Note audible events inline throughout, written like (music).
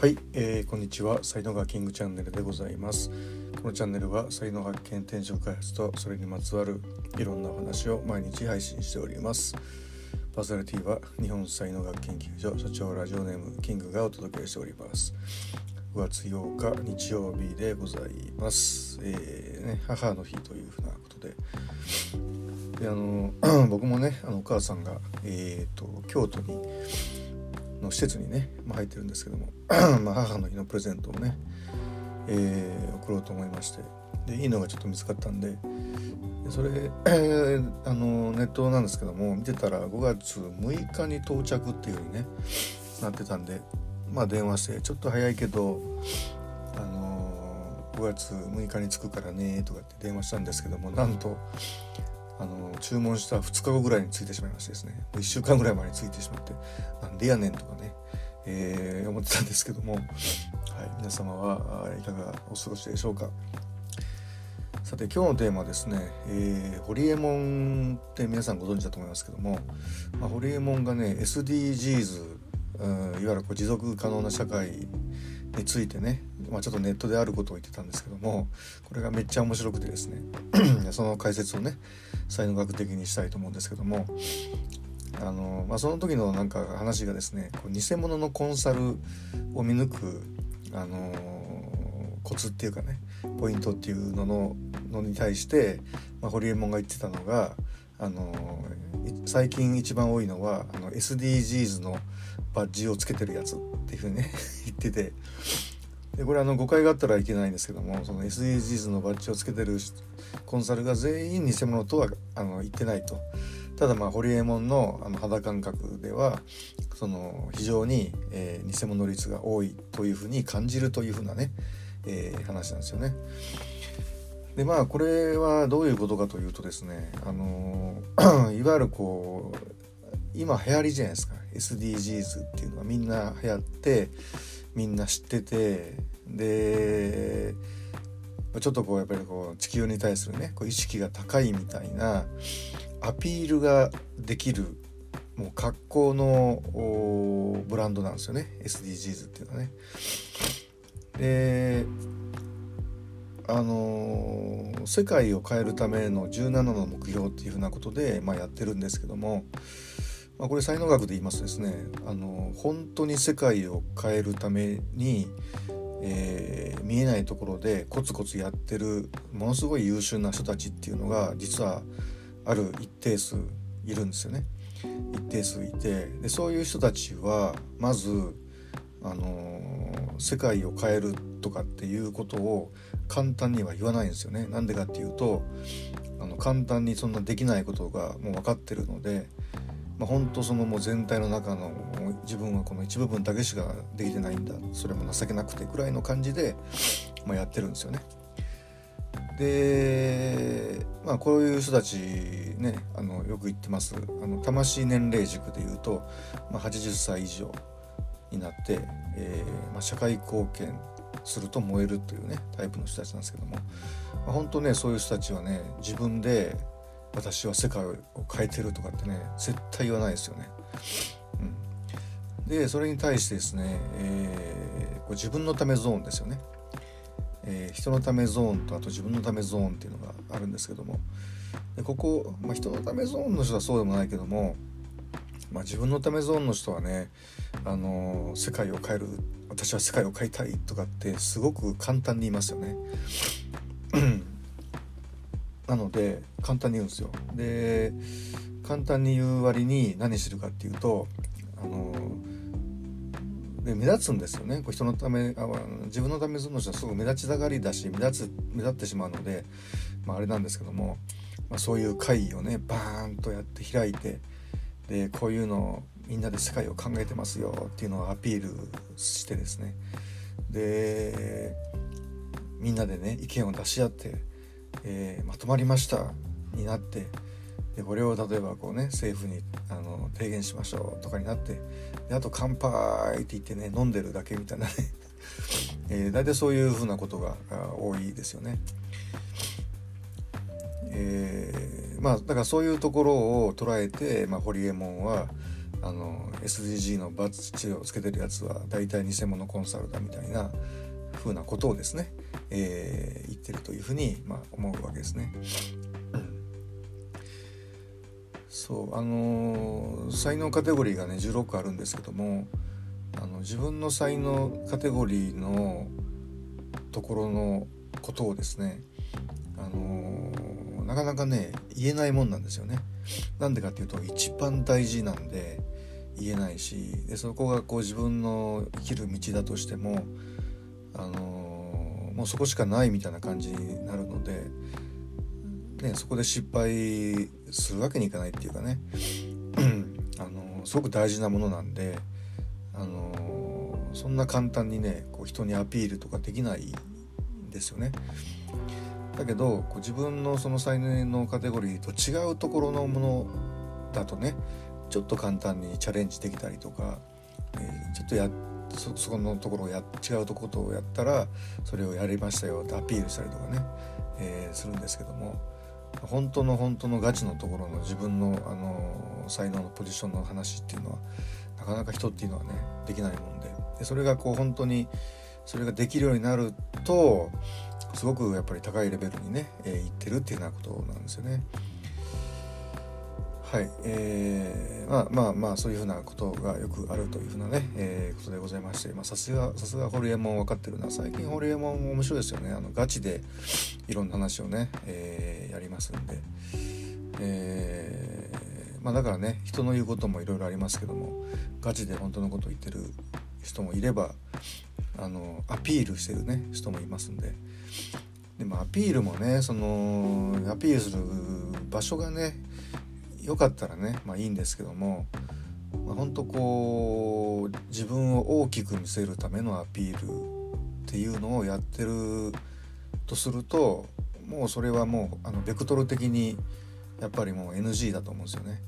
はい、えー、こんにちは。才能がキングチャンネルでございます。このチャンネルは才能発見転職開発とそれにまつわるいろんなお話を毎日配信しております。パーソナリティは日本才能学研究所所長ラジオネームキングがお届けしております。5月8日日曜日でございます、えーね、母の日というふうなことで。であの (clears throat) 僕もねあのお母さんが、えーと京都にの施設にね、まあ、入ってるんですけども (clears throat) ま母の日のプレゼントをね、えー、送ろうと思いましてでいいのがちょっと見つかったんでそれ、あのネットなんですけども見てたら5月6日に到着っていう風にねなってたんでまあ電話してちょっと早いけどあの5月6日に着くからねとかって電話したんですけどもなんと注文した2日後ぐらいに着いてしまいましてですね。1週間ぐらい前に着いてしまってなんでやねんとかね、えー、思ってたんですけども、はい、皆様はいかがお過ごしでしょうか。さて今日のテーマはですね、えー、ホリエモンって皆さんご存知だと思いますけども、まあ、ホリエモンがね SDGs うん、いわゆるこう持続可能な社会についてね、まあ、ちょっとネットであることを言ってたんですけどもこれがめっちゃ面白くてですね (clears throat) その解説をね才能学的にしたいと思うんですけどもあの、まあ、その時のなんか話がですねこう偽物のコンサルを見抜くあのコツっていうかねポイントっていうのののに対して、まあ、ホリエモンが言ってたのがあの最近一番多いのはあの SDGs のバッジをつけてるやつっていうふうにね (laughs) 言っててでこれあの誤解があったらいけないんですけどもその SDGs のバッジをつけてるコンサルが全員偽物とはあの言ってないと。ただまあホリエモンのあの肌感覚ではその非常に、えー、偽物率が多いというふうに感じるというふうなね、えー、話なんですよね。でまあこれはどういうことかというとですねあの (clears throat) いわゆるこう今流行りじゃないですか SDGs っていうのはみんな流行ってみんな知っててでちょっとこうやっぱりこう地球に対するねこう意識が高いみたいなアピールができるもう格好のブランドなんですよね SDGs っていうのはね。であの、世界を変えるための17の目標っていうふうなことで、まあ、やってるんですけどもまあ、これ才能学で言いますとですねあの本当に世界を変えるために、えー、見えないところでコツコツやってるものすごい優秀な人たちっていうのが実はある一定数いるんですよね。一定数いてでそういう人たちはまずあの世界を変えるとかっていうことを簡単には言わないんですよね。なんでかっていうとあの簡単にそんなできないことがもう分かってるのでまあ、本当そのもう全体の中の自分はこの一部分だけしかできてないんだそれも情けなくてぐらいの感じで、まあ、やってるんですよね。でまあこういう人たちねあのよく言ってますあの魂年齢軸でいうと、まあ、80歳以上になって、えーまあ、社会貢献すると燃えるというねタイプの人たちなんですけども、まあ、本当ねそういう人たちはね自分で私は世界を変えてるとかってね絶対言わないですよね。うん、でそれに対してですね、えー、これ自分のためゾーンですよね。えー、人のためゾーンとあと自分のためゾーンっていうのがあるんですけどもでここ、まあ、人のためゾーンの人はそうでもないけども、まあ、自分のためゾーンの人はね、あのー、世界を変える私は世界を変えたいとかってすごく簡単に言いますよね。なので簡単に言うんですよ。で簡単に言う割に何するかっていうとあので目立つんですよねこう人のためあ自分のための人はすごく目立ちたがりだし目立つ目立ってしまうので、まあ、あれなんですけども、まあ、そういう会をねバーンとやって開いてでこういうのみんなで世界を考えてますよっていうのをアピールしてですねでみんなでね意見を出し合ってえー、まとまりましたになってでこれを例えばこうね政府にあの提言しましょうとかになってであと乾杯って言ってね飲んでるだけみたいなね (laughs) えー、大体そういうふうなことが多いですよね。えー、まあだからそういうところを捉えて、まあ、ホリエモンはあの SDG のバッジをつけてるやつは大体偽物コンサルだみたいな風なことをですね、えー、言ってるというふうに、まあ、思うわけですね。そうあのー、才能カテゴリーがね16あるんですけどもあの自分の才能カテゴリーのところのことをですね、あのー、なかなかね言えないもんなんですよね。なんでかっていうと一番大事なんで言えないしでそこがこう自分の生きる道だとしても、あの、もうそこしかないみたいな感じになるので、ね、そこで失敗するわけにいかないっていうかね、(clears throat) あの、すごく大事なものなんで、あの、そんな簡単にねこう人にアピールとかできないんですよね。だけどこう自分のその才能のカテゴリーと違うところのものだとねちょっと簡単にチャレンジできたりとか、えー、ちょっとやそそこのところをや違うところをやったらそれをやりましたよってアピールしたりとかね、えー、するんですけども本当の本当のガチのところの自分の、あの才能のポジションの話っていうのはなかなか人っていうのはねできないもんででそれがこう本当にそれができるようになるとすごくやっぱり高いレベルにね、えー、いってるっていうようなことなんですよね。はい、えー、まあまあまあそういうふうなことがよくあるというふうなね、えー、ことでございましてまさすがさすがホリエモン分かってるな。最近ホリエモン面白いですよね。あのガチでいろんな話をね、えー、やりますんで、えー、まあだからね人の言うこともいろいろありますけどもガチで本当のことを言ってる人もいればあのアピールしてるね人もいますんで。でもアピールもねそのアピールする場所がね良かったらねまあいいんですけども、まあ、ほんとこう自分を大きく見せるためのアピールっていうのをやってるとするともうそれはもうあのベクトル的にやっぱりもう NG だと思うんですよね。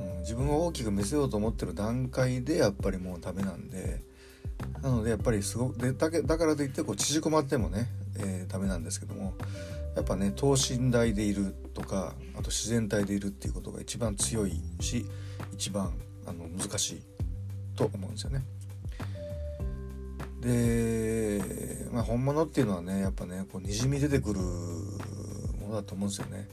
うん、自分を大きく見せようと思ってる段階でやっぱりもうダメなんでなのでやっぱりすごでだけだからといってこう縮こまってもね、えー、ダメなんですけどもやっぱね等身大でいるとかあと自然体でいるっていうことが一番強いし一番あの難しいと思うんですよね。で、まあ、本物っていうのはねやっぱねこうにじみ出てくるものだと思うんですよね。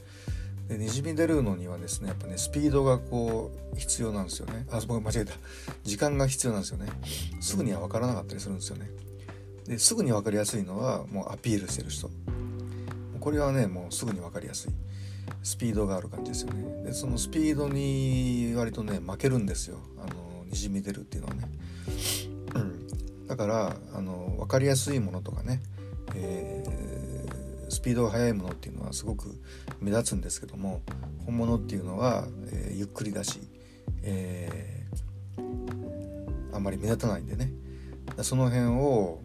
でにじみ出るのにはですねやっぱねスピードがこう必要なんですよね。あ僕間違えた。時間が必要なんですよね。すぐには分からなかったりするんですよね。ですぐに分かりやすいのはもうアピールしてる人。これはねもうすぐに分かりやすい。スピードがある感じですよね。でそのスピードに割とね負けるんですよ。あのにじみ出るっていうのはね、うん、だからあの分かりやすいものとかね、えー、スピードが速いものっていうのはすごく目立つんですけども本物っていうのは、えー、ゆっくりだし、えー、あんまり目立たないんでねその辺を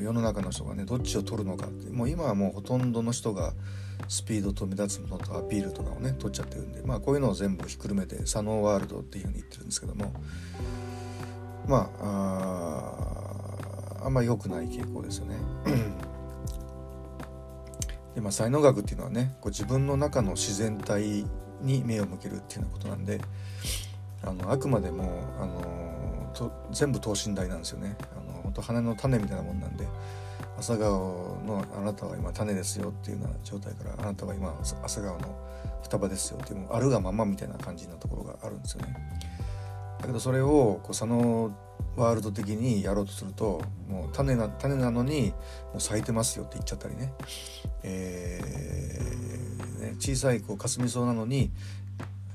世の中の人がねどっちを取るのかってもう今はもうほとんどの人がスピードと目立つものとアピールとかをね取っちゃってるんでまあこういうのを全部ひっくるめて左脳ワールドっていうふうに言ってるんですけどもまああんまり良くない傾向ですよね。でまあ才能学っていうのはねこう自分の中の自然体に目を向けるっていうようなことなんであのあくまでもあのと全部等身大なんですよね。あの本当花の種みたいなもんなんで朝顔のあなたは今種ですよっていうような状態からあなたは今朝顔の双葉ですよっていうあるがままみたいな感じなところがあるんですよね。だけどそれをこう佐野ワールド的にやろうとするともう種な種なのにもう咲いてますよって言っちゃったりね,、えー、ね小さいこうかすみ草なのに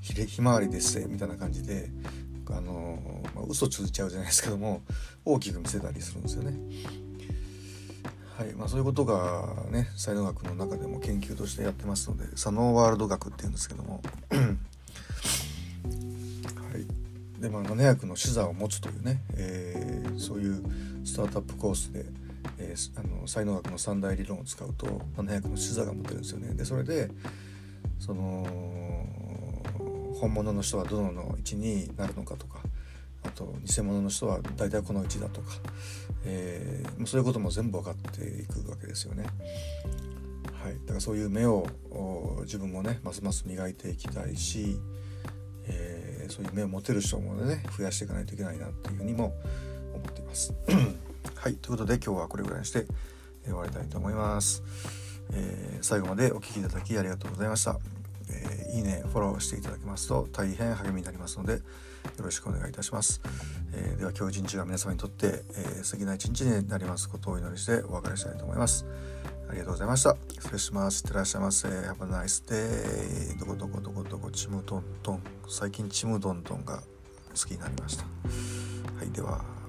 ひひまわりですみたいな感じであの、まあ、嘘ついちゃうじゃないですけども大きく見せたりするんですよね。はいまあ、そういうことがね才能学の中でも研究としてやってますので左脳ワールド学っていうんですけどもで、まあ、700の視座を持つというね、えー、そういうスタートアップコースで、えー、あの才能学の三大理論を使うと700の視座が持てるんですよね。でそれでその本物の人はどの位置になるのかとかあと偽物の人は大体この位置だとか、えー、そういうことも全部分かっていくわけですよね。はい、だからそういう目を自分もねますます磨いていきたいしえー、そういう目を持てる人もね増やしていかないといけないなっていうふうにも思っています。(clears throat) はいということで今日はこれぐらいにして終わりたいと思います、えー、最後までお聴きいただきありがとうございました、えー、いいねフォローしていただけますと大変励みになりますのでよろしくお願いいたします、えー、では今日一日が皆様にとって、えー、素敵な一日になりますことをお祈りしてお別れしたいと思いますありがとうございました。失礼します。いってらっしゃいませ。Have a nice day どこどこどこどこ。ちむどんどん。最近ちむどんどんが好きになりました。はいでは。